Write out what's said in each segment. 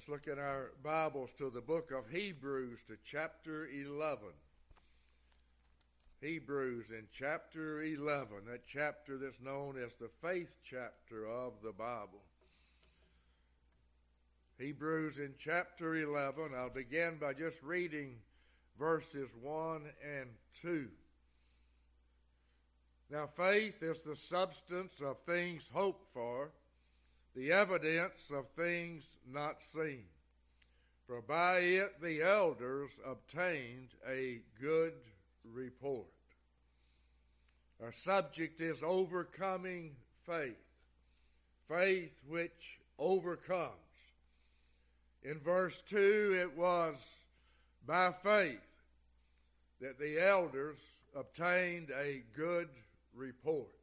Let's look at our Bibles to the book of Hebrews to chapter 11. Hebrews in chapter 11, that chapter that's known as the faith chapter of the Bible. Hebrews in chapter 11, I'll begin by just reading verses 1 and 2. Now, faith is the substance of things hoped for the evidence of things not seen. For by it the elders obtained a good report. Our subject is overcoming faith, faith which overcomes. In verse 2, it was by faith that the elders obtained a good report.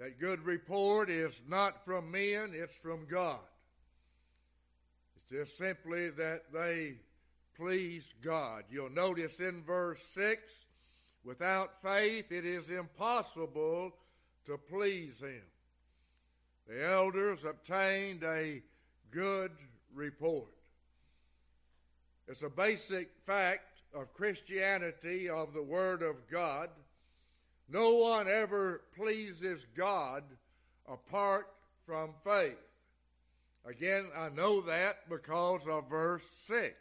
That good report is not from men, it's from God. It's just simply that they please God. You'll notice in verse 6 without faith it is impossible to please Him. The elders obtained a good report. It's a basic fact of Christianity, of the Word of God no one ever pleases God apart from faith. Again, I know that because of verse 6.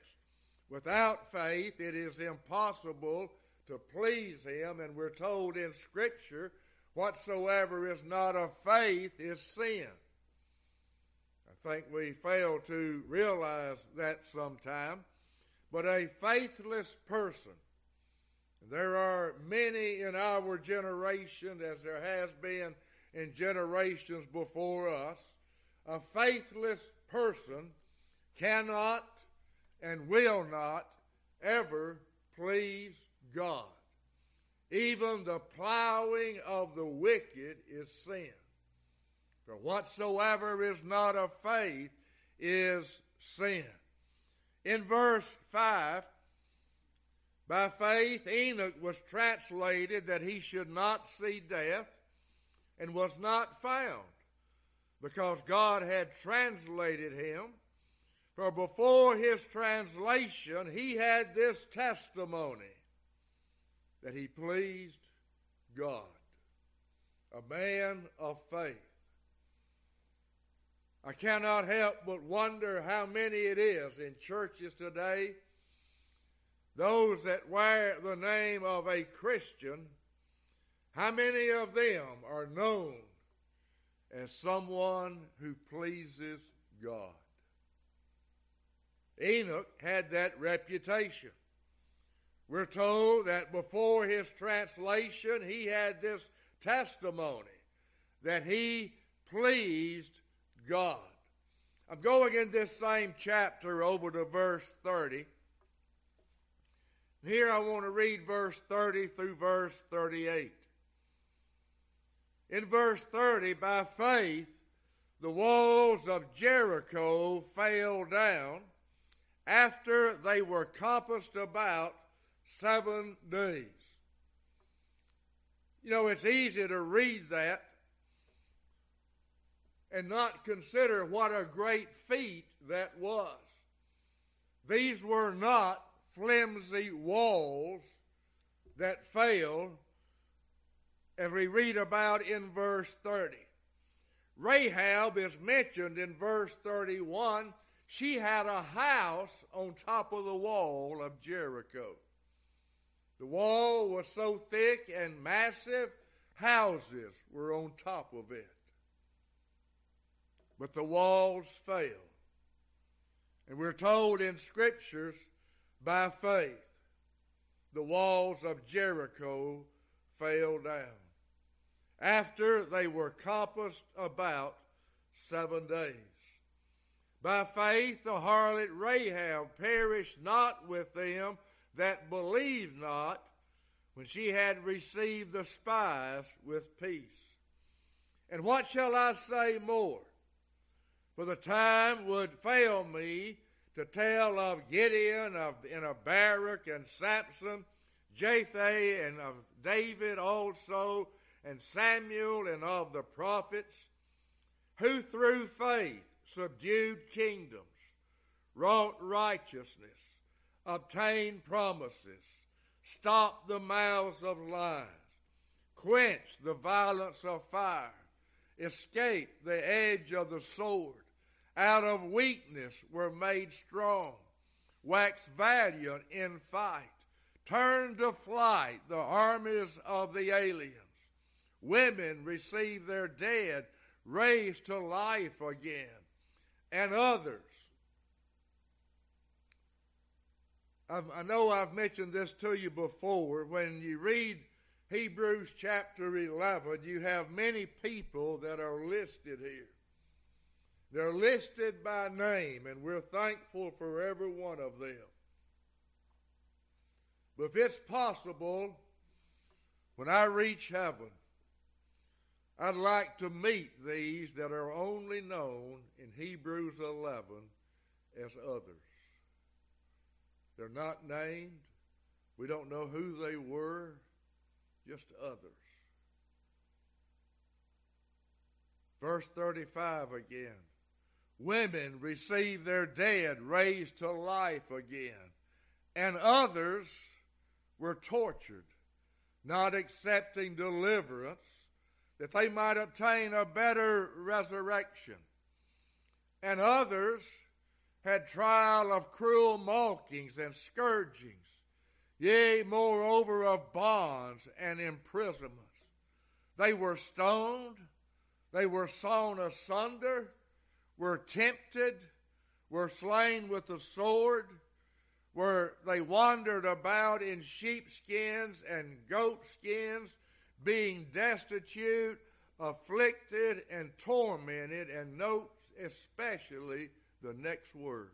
Without faith, it is impossible to please Him, and we're told in Scripture, whatsoever is not of faith is sin. I think we fail to realize that sometime. But a faithless person there are many in our generation, as there has been in generations before us. A faithless person cannot and will not ever please God. Even the plowing of the wicked is sin. For whatsoever is not of faith is sin. In verse 5, by faith, Enoch was translated that he should not see death and was not found because God had translated him. For before his translation, he had this testimony that he pleased God, a man of faith. I cannot help but wonder how many it is in churches today those that wear the name of a Christian, how many of them are known as someone who pleases God? Enoch had that reputation. We're told that before his translation, he had this testimony that he pleased God. I'm going in this same chapter over to verse 30. Here I want to read verse 30 through verse 38. In verse 30, by faith, the walls of Jericho fell down after they were compassed about seven days. You know, it's easy to read that and not consider what a great feat that was. These were not flimsy walls that failed, as we read about in verse 30. Rahab is mentioned in verse 31. She had a house on top of the wall of Jericho. The wall was so thick and massive, houses were on top of it. But the walls failed. And we're told in scriptures by faith, the walls of Jericho fell down after they were compassed about seven days. By faith, the harlot Rahab perished not with them that believed not when she had received the spies with peace. And what shall I say more? For the time would fail me to tell of Gideon, of and of Barak and Samson, Jephthah and of David also, and Samuel and of the prophets, who through faith subdued kingdoms, wrought righteousness, obtained promises, stopped the mouths of lies, quenched the violence of fire, escaped the edge of the sword, out of weakness were made strong, waxed valiant in fight, turned to flight the armies of the aliens. Women received their dead, raised to life again, and others. I've, i know I've mentioned this to you before. When you read Hebrews chapter 11, you have many people that are listed here. They're listed by name, and we're thankful for every one of them. But if it's possible, when I reach heaven, I'd like to meet these that are only known in Hebrews 11 as others. They're not named. We don't know who they were, just others. Verse 35 again. Women receive their dead raised to life again, and others were tortured, not accepting deliverance that they might obtain a better resurrection. And others had trial of cruel mockings and scourgings, yea, moreover, of bonds and imprisonments. They were stoned, they were sawn asunder, were tempted, were slain with the sword, where they wandered about in sheepskins and goatskins, being destitute, afflicted, and tormented, and note especially the next words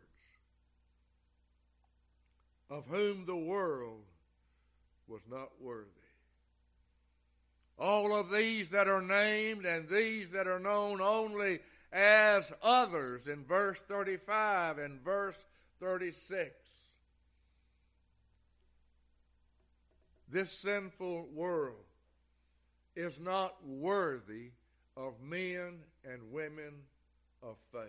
of whom the world was not worthy. All of these that are named and these that are known only as others in verse 35 and verse 36. This sinful world is not worthy of men and women of faith.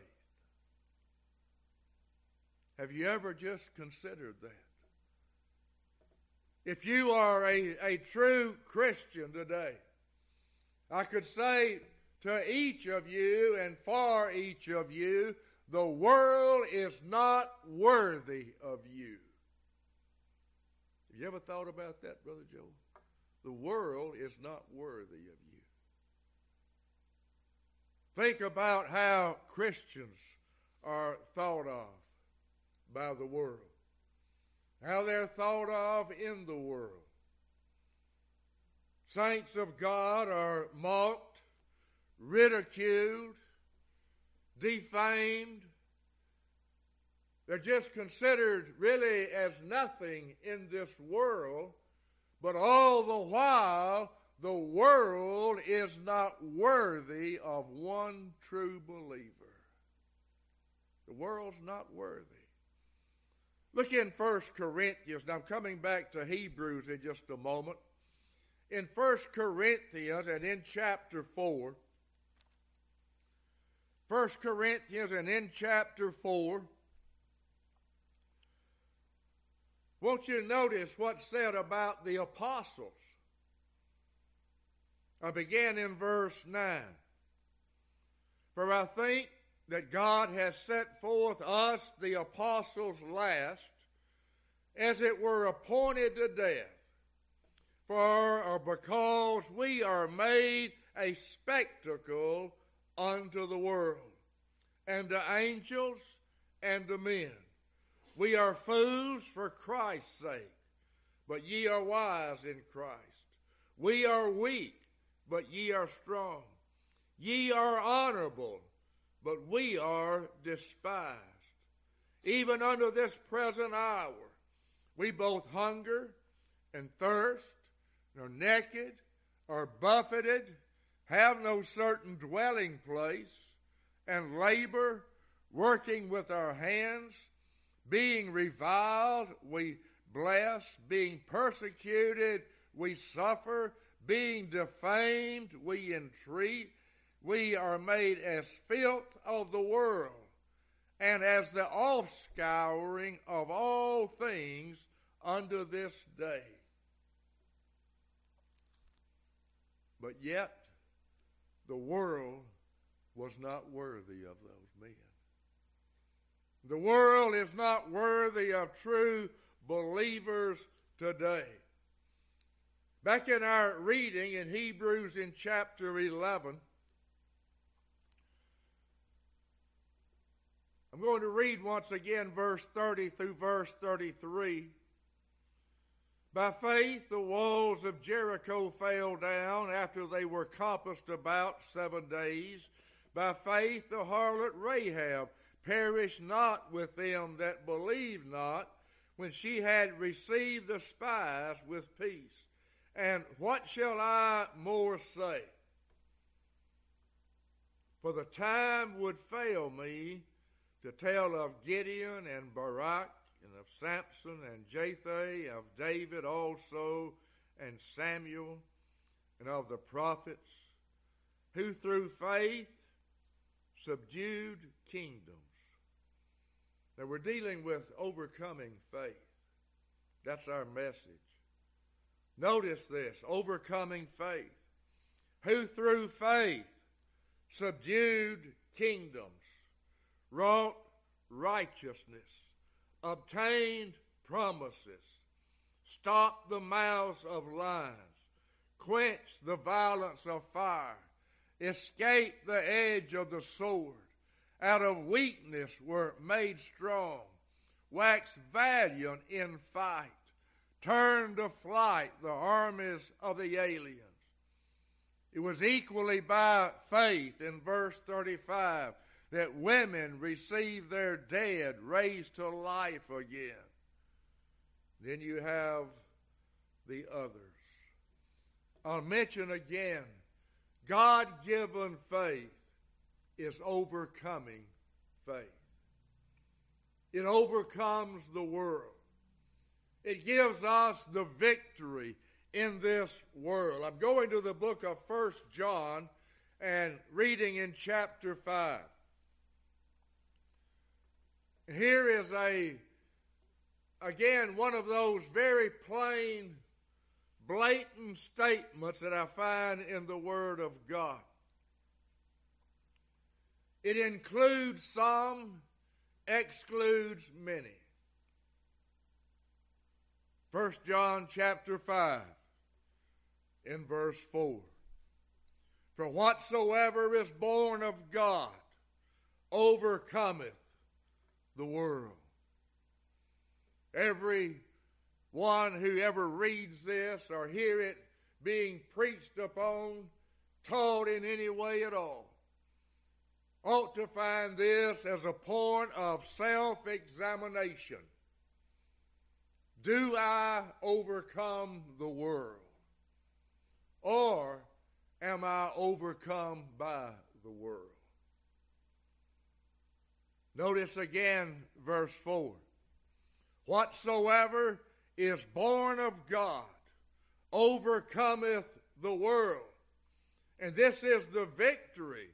Have you ever just considered that? If you are a, a true Christian today, I could say to each of you and for each of you, the world is not worthy of you. Have you ever thought about that, Brother Joe? The world is not worthy of you. Think about how Christians are thought of by the world, how they're thought of in the world. Saints of God are mocked, ridiculed, defamed. They're just considered really as nothing in this world, but all the while, the world is not worthy of one true believer. The world's not worthy. Look in 1 Corinthians. Now I'm coming back to Hebrews in just a moment. In 1 Corinthians and in chapter 4, 1 Corinthians and in chapter 4, won't you notice what's said about the apostles? I began in verse 9. For I think that God has set forth us, the apostles, last, as it were appointed to death. For or because we are made a spectacle unto the world, and to angels, and to men. We are fools for Christ's sake, but ye are wise in Christ. We are weak, but ye are strong. Ye are honorable, but we are despised. Even under this present hour, we both hunger and thirst, and are naked, are buffeted, have no certain dwelling place, and labor, working with our hands, being reviled, we bless, being persecuted, we suffer, being defamed, we entreat we are made as filth of the world, and as the offscouring of all things unto this day. But yet, the world was not worthy of those men. The world is not worthy of true believers today. Back in our reading in Hebrews in chapter 11, I'm going to read once again verse 30 through verse 33. By faith, the walls of Jericho fell down after they were compassed about seven days. By faith, the harlot Rahab perished not with them that believed not when she had received the spies with peace. And what shall I more say? For the time would fail me to tell of Gideon and Barak and of Samson and Jephthah, of David also and Samuel, and of the prophets, who through faith subdued kingdoms. Now we're dealing with overcoming faith. That's our message. Notice this overcoming faith. Who through faith subdued kingdoms, wrought righteousness, obtained promises, stopped the mouths of lions, quenched the violence of fire, escaped the edge of the sword, out of weakness were made strong, waxed valiant in fight, turned to flight the armies of the aliens. It was equally by faith in verse 35 that women receive their dead raised to life again. Then you have the others. I'll mention again God given faith is overcoming faith. It overcomes the world. It gives us the victory in this world. I'm going to the book of First John and reading in chapter 5. Here is a, again, one of those very plain, blatant statements that I find in the Word of God. It includes some, excludes many. First John chapter 5 in verse 4. For whatsoever is born of God overcometh the world. Every one who ever reads this or hear it being preached upon, taught in any way at all, ought to find this as a point of self examination. Do I overcome the world? Or am I overcome by the world? Notice again verse 4. Whatsoever is born of God overcometh the world. And this is the victory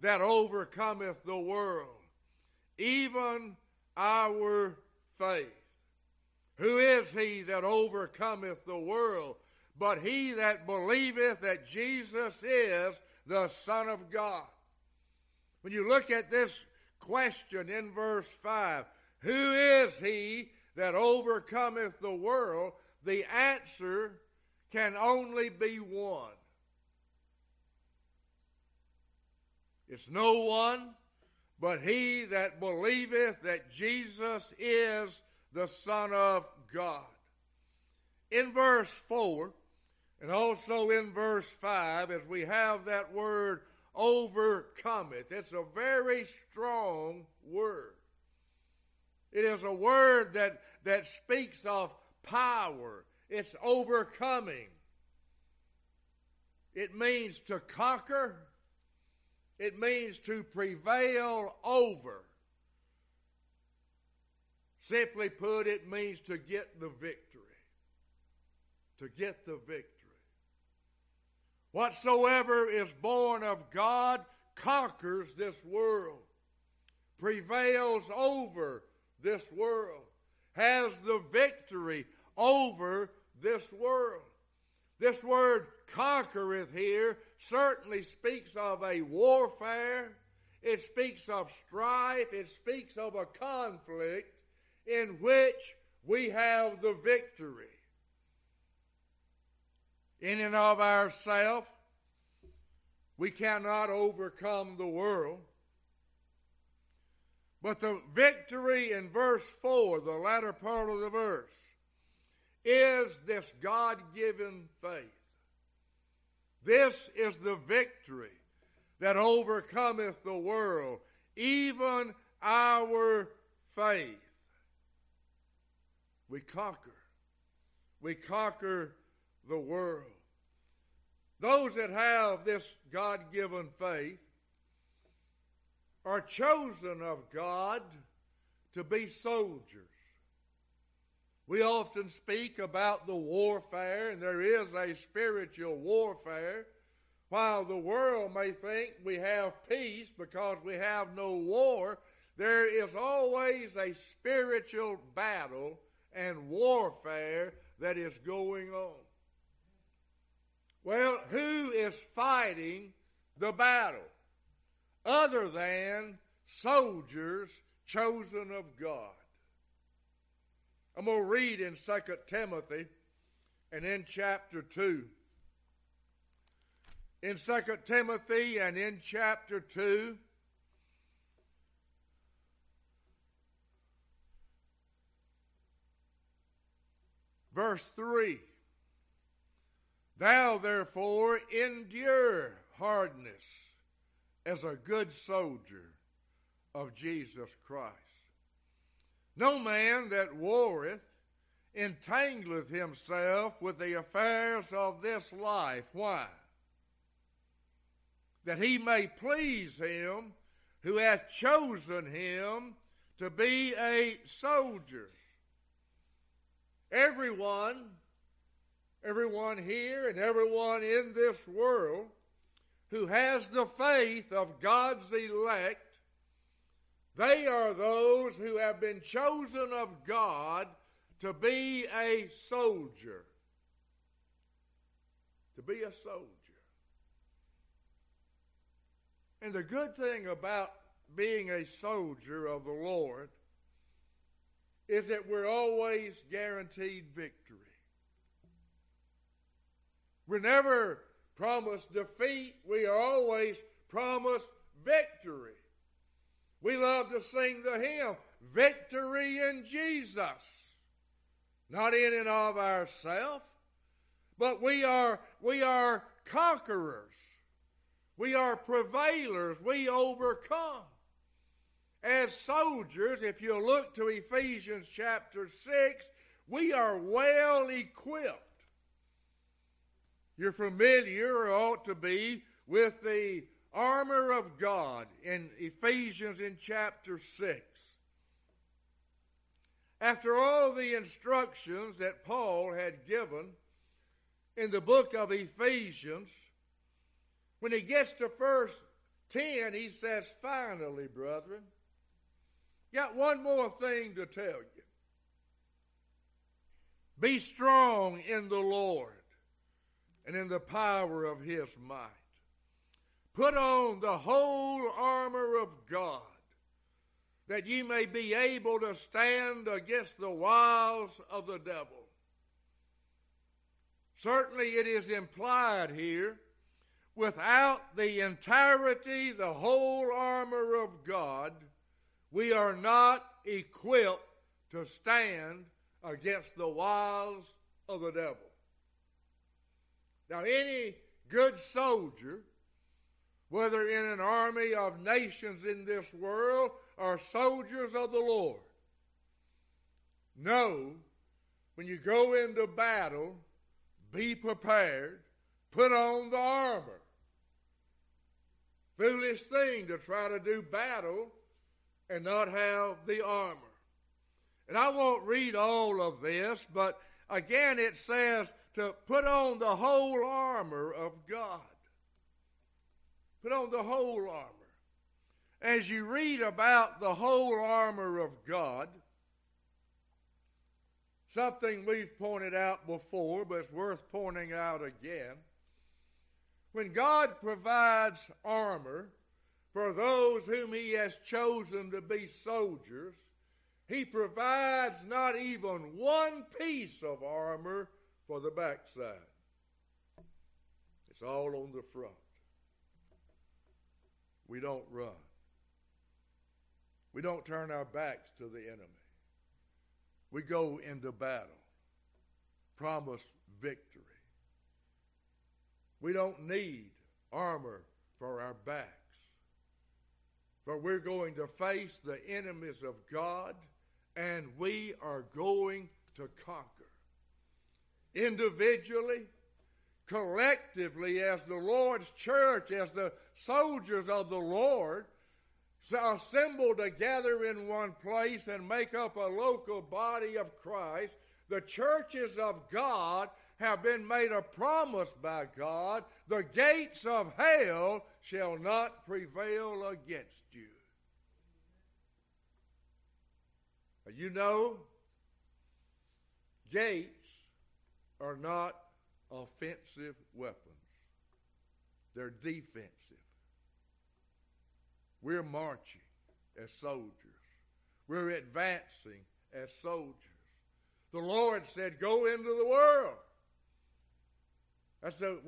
that overcometh the world, even our faith. Who is he that overcometh the world? But he that believeth that Jesus is the Son of God. When you look at this question in verse 5 Who is he that overcometh the world? The answer can only be one. It's no one but he that believeth that Jesus is the Son of God. In verse 4, and also in verse 5, as we have that word overcometh. It's a very strong word. It is a word that, that speaks of power. It's overcoming. It means to conquer. It means to prevail over. Simply put, it means to get the victory. To get the victory. Whatsoever is born of God conquers this world. prevails over this world, has the victory over this world. This word conquereth here certainly speaks of a warfare. It speaks of strife. It speaks of a conflict in which we have the victory. In and of ourselves, we cannot overcome the world. But the victory in verse 4, the latter part of the verse, is this God given faith. This is the victory that overcometh the world, even our faith. We conquer. We conquer the world. Those that have this God given faith are chosen of God to be soldiers. We often speak about the warfare, and there is a spiritual warfare. While the world may think we have peace because we have no war, there is always a spiritual battle and warfare that is going on. Well, who is fighting the battle other than soldiers chosen of God? I'm going to read in 2 Timothy and in chapter 2. In 2 Timothy and in chapter 2, verse 3 Thou therefore endure hardness as a good soldier of Jesus Christ. No man that warreth entangleth himself with the affairs of this life. Why? That he may please him who hath chosen him to be a soldier. Everyone, everyone here and everyone in this world who has the faith of God's elect they are those who have been chosen of God to be a soldier. To be a soldier. And the good thing about being a soldier of the Lord is that we're always guaranteed victory. We're never promised defeat, we are always promised victory. We love to sing the hymn, Victory in Jesus. Not in and of ourselves, but we are, we are conquerors. We are prevailers. We overcome. As soldiers, if you look to Ephesians chapter 6, we are well equipped. You're familiar, or ought to be, with the armor of God in Ephesians in chapter 6. After all the instructions that Paul had given in the book of Ephesians, when he gets to verse 10, he says, Finally, brethren, got one more thing to tell you. Be strong in the Lord and in the power of his might. Put on the whole armor of God, that ye may be able to stand against the wiles of the devil. Certainly, it is implied here without the entirety, the whole armor of God, we are not equipped to stand against the wiles of the devil. Now, any good soldier whether in an army of nations in this world or soldiers of the Lord. Know when you go into battle, be prepared, put on the armor. Foolish thing to try to do battle and not have the armor. And I won't read all of this, but again it says to put on the whole armor of God. Put on the whole armor. as you read about the whole armor of God, something we've pointed out before, but it's worth pointing out again. When God provides armor for those whom He has chosen to be soldiers, He provides not even one piece of armor for the backside. It's all on the front. We don't run. We don't turn our backs to the enemy. We go into battle, promise victory. We don't need armor for our backs, for we're going to face the enemies of God and we are going to conquer. Individually, collectively, as the Lord's church, as the soldiers of the Lord, assemble together in one place and make up a local body of Christ, the churches of God have been made a promise by God the gates of hell shall not prevail against you. You know, gates are not offensive weapons, they're defensive. We're marching as soldiers. We're advancing as soldiers. The Lord said, Go into the world. That's the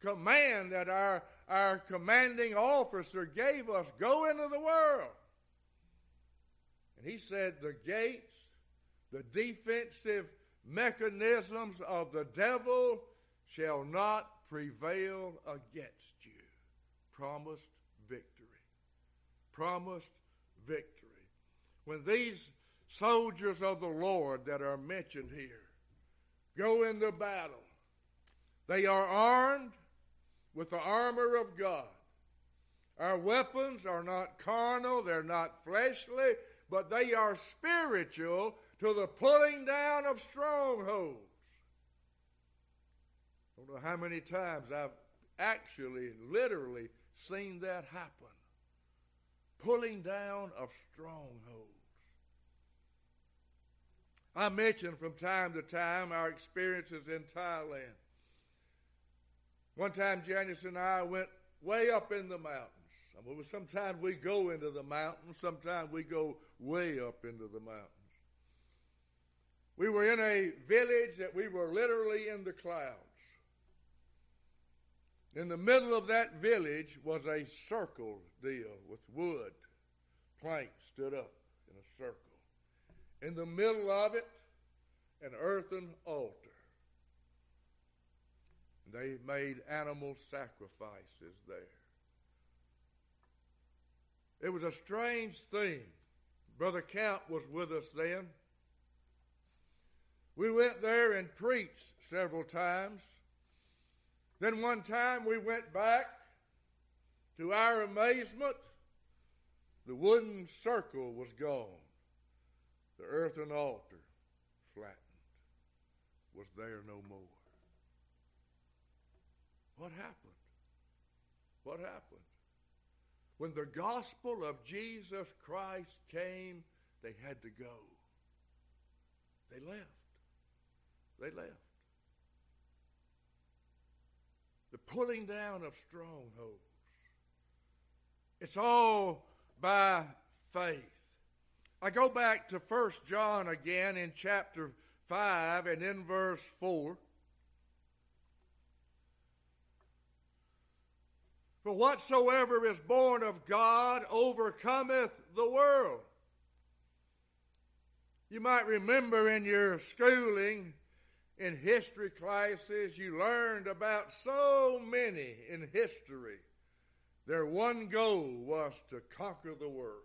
command that our, our commanding officer gave us go into the world. And he said, The gates, the defensive mechanisms of the devil shall not prevail against you. Promised victory promised victory. When these soldiers of the Lord that are mentioned here go into battle, they are armed with the armor of God. Our weapons are not carnal, they're not fleshly, but they are spiritual to the pulling down of strongholds. I don't know how many times I've actually, literally seen that happen pulling down of strongholds. I mention from time to time our experiences in Thailand. One time, Janice and I went way up in the mountains. Sometimes we go into the mountains, sometimes we go way up into the mountains. We were in a village that we were literally in the clouds. In the middle of that village was a circle deal with wood. Planks stood up in a circle. In the middle of it, an earthen altar. They made animal sacrifices there. It was a strange thing. Brother Camp was with us then. We went there and preached several times. Then one time we went back. To our amazement, the wooden circle was gone. The earthen altar, flattened, was there no more. What happened? What happened? When the gospel of Jesus Christ came, they had to go. They left. They left. the pulling down of strongholds. It's all by faith. I go back to 1 John again in chapter 5 and in verse 4. For whatsoever is born of God overcometh the world. You might remember in your schooling in history classes, you learned about so many in history. Their one goal was to conquer the world.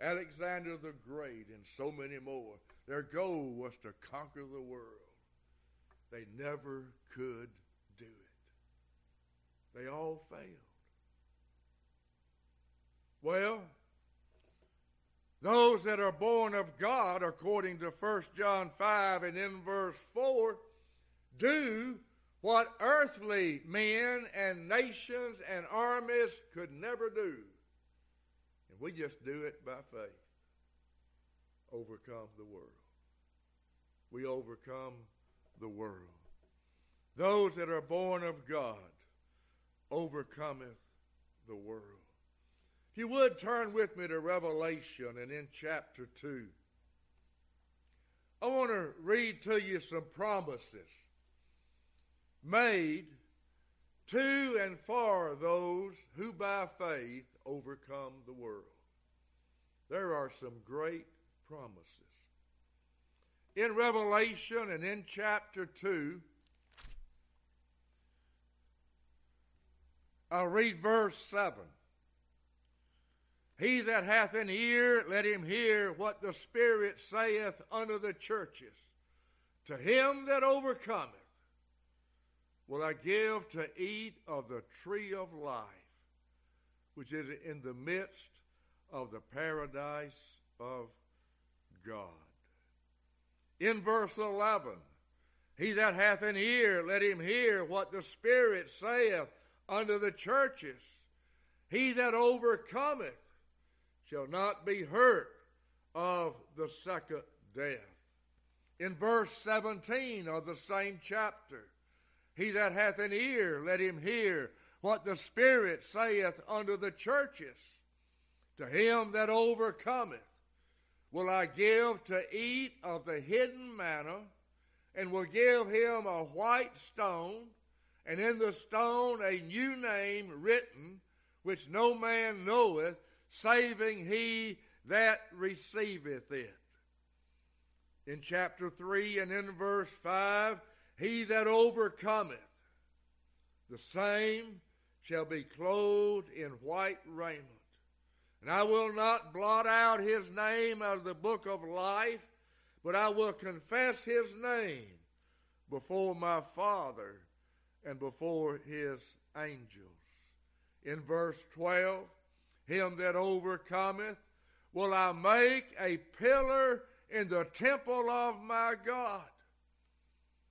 Alexander the Great and so many more. Their goal was to conquer the world. They never could. They all failed. Well, those that are born of God, according to 1 John 5 and in verse 4, do what earthly men and nations and armies could never do. And we just do it by faith. Overcome the world. We overcome the world. Those that are born of God overcometh the world. If you would turn with me to Revelation and in chapter 2. I want to read to you some promises made to and for those who by faith overcome the world. There are some great promises. In Revelation and in chapter 2, I'll read verse 7. He that hath an ear, let him hear what the Spirit saith unto the churches. To him that overcometh will I give to eat of the tree of life, which is in the midst of the paradise of God. In verse 11, he that hath an ear, let him hear what the Spirit saith unto the churches. He that overcometh shall not be hurt of the second death. In verse 17 of the same chapter, he that hath an ear, let him hear what the Spirit saith unto the churches. To him that overcometh will I give to eat of the hidden manna, and will give him a white stone, and in the stone a new name written, which no man knoweth saving he that receiveth it. In chapter 3 and in verse 5, he that overcometh, the same shall be clothed in white raiment. And I will not blot out his name out of the book of life, but I will confess his name before my Father and before his angels. In verse 12, him that overcometh will I make a pillar in the temple of my God.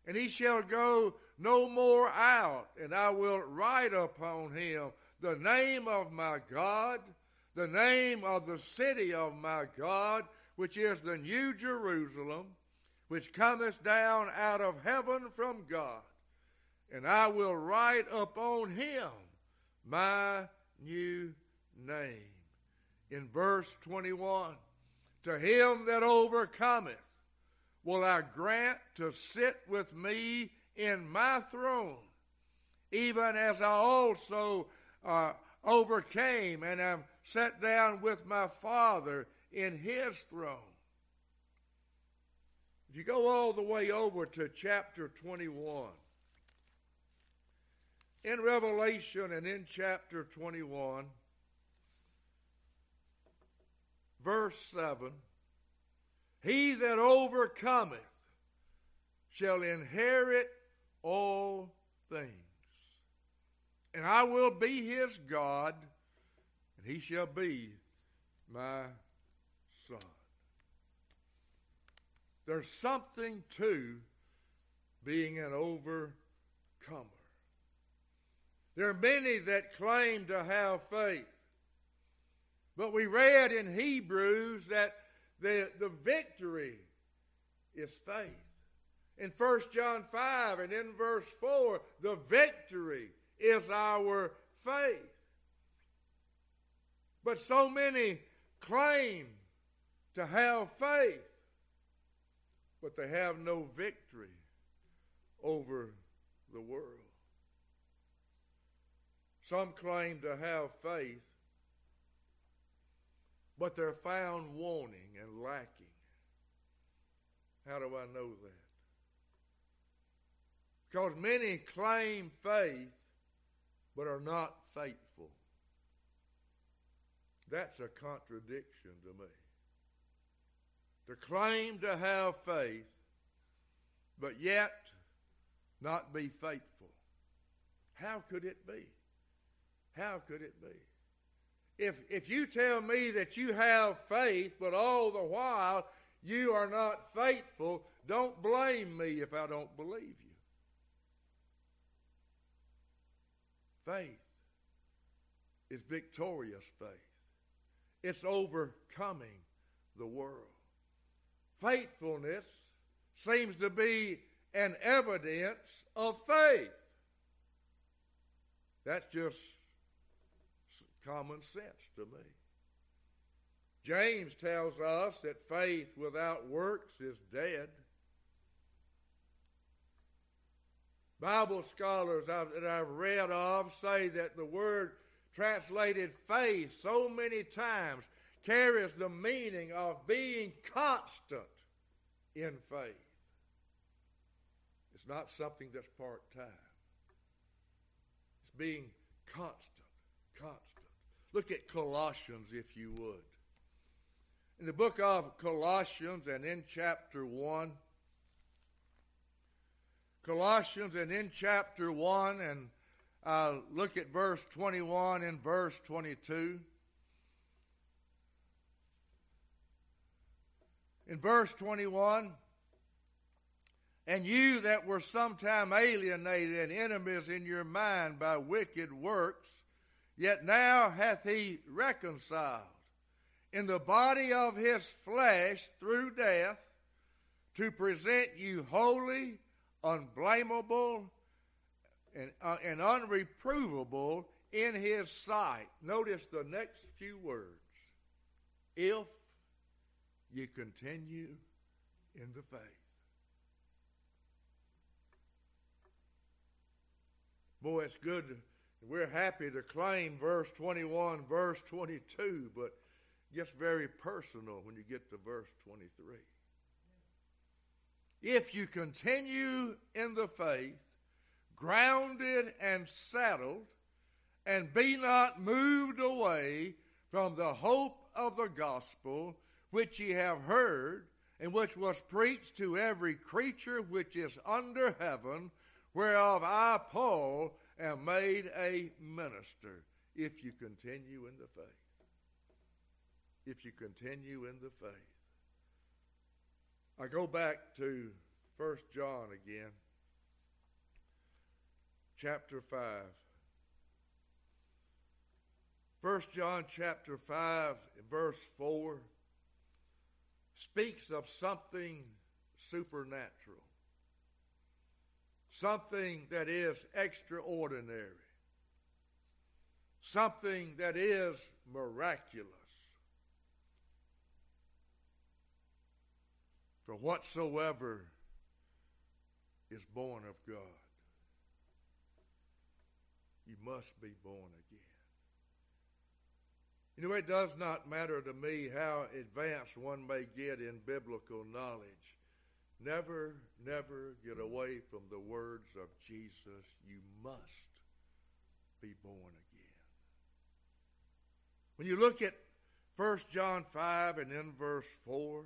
And he shall go no more out, and I will write upon him the name of my God, the name of the city of my God, which is the new Jerusalem, which cometh down out of heaven from God. And I will write upon him my new name. In verse 21, to him that overcometh will I grant to sit with me in my throne, even as I also uh, overcame and am set down with my Father in his throne. If you go all the way over to chapter 21, in Revelation and in chapter 21, verse 7 He that overcometh shall inherit all things. And I will be his God, and he shall be my son. There's something to being an overcomer. There are many that claim to have faith. But we read in Hebrews that the, the victory is faith. In 1 John 5 and in verse 4, the victory is our faith. But so many claim to have faith, but they have no victory over the world. Some claim to have faith, but they're found wanting and lacking. How do I know that? Because many claim faith but are not faithful. That's a contradiction to me. To claim to have faith, but yet not be faithful. How could it be? How could it be? if, if you tell me that you have faith, but all the while you are not faithful, don't blame me if I don't believe you. Faith is victorious faith. it's overcoming the world. Faithfulness seems to be an evidence of faith. That's just common sense to me. James tells us that faith without works is dead. Bible scholars that I've read of say that the word translated faith so many times carries the meaning of being constant in faith. It's not something that's part time, it's being constant, constant. Look at Colossians, if you would. In the book of Colossians and in chapter 1, Colossians and in chapter 1, and uh, look at verse 21 and verse 22. In verse 21, and you that were sometime alienated and enemies in your mind by wicked works, yet now hath he reconciled in the body of his flesh through death to present you holy unblameable, and, uh, and unreprovable in his sight. Notice the next few words. If you continue in the faith. Boy, it's good. We're happy to claim verse 21, verse 22, but it gets very personal when you get to verse 23. If you continue in the faith, grounded and settled, and be not moved away from the hope of the gospel which ye have heard, and which was preached to every creature which is under heaven, whereof I, Paul, am made a minister, if you continue in the faith. If you continue in the faith. I go back to 1 John again, chapter 5. 1 John chapter 5, verse 4 speaks of something supernatural, something that is extraordinary, something that is miraculous. For whatsoever is born of God, you must be born again. You know, it does not matter to me how advanced one may get in biblical knowledge. Never, never get away from the words of Jesus. You must be born again. When you look at 1 John 5 and then verse 4,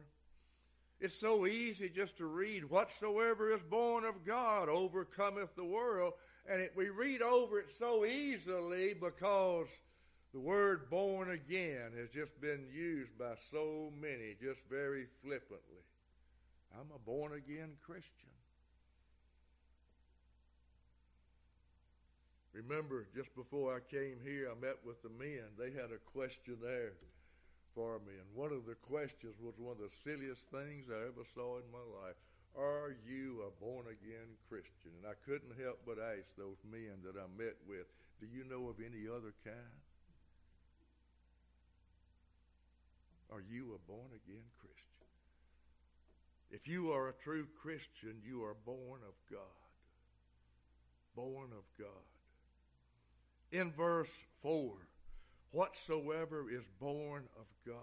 it's so easy just to read, Whatsoever is born of God overcometh the world. And it, we read over it so easily because the word born again has just been used by so many just very flippantly. I'm a born again Christian. Remember, just before I came here, I met with the men. They had a questionnaire for me. And one of the questions was one of the silliest things I ever saw in my life. Are you a born again Christian? And I couldn't help but ask those men that I met with, Do you know of any other kind? Are you a born again Christian? If you are a true Christian, you are born of God. Born of God. In verse 4, whatsoever is born of God.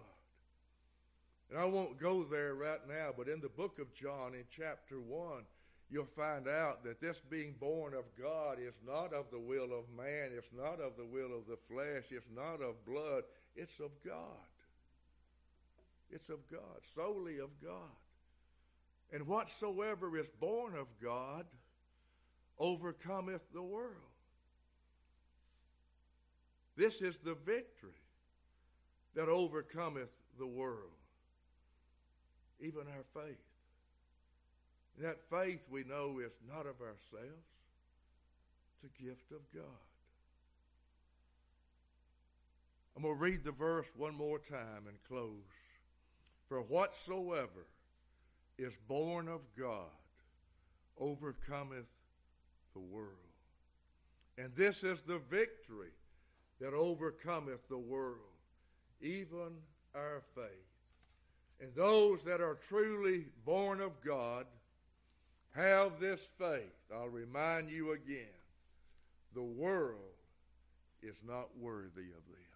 And I won't go there right now, but in the book of John, in chapter 1, you'll find out that this being born of God is not of the will of man, it's not of the will of the flesh, it's not of blood, it's of God. It's of God, solely of God. And whatsoever is born of God overcometh the world. This is the victory that overcometh the world, even our faith. And that faith we know is not of ourselves, it's a gift of God. I'm going to read the verse one more time and close. For whatsoever is born of God overcometh the world. And this is the victory that overcometh the world, even our faith. And those that are truly born of God have this faith. I'll remind you again the world is not worthy of them.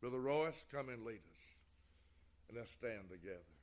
Brother Royce, come and lead us. And let's stand together.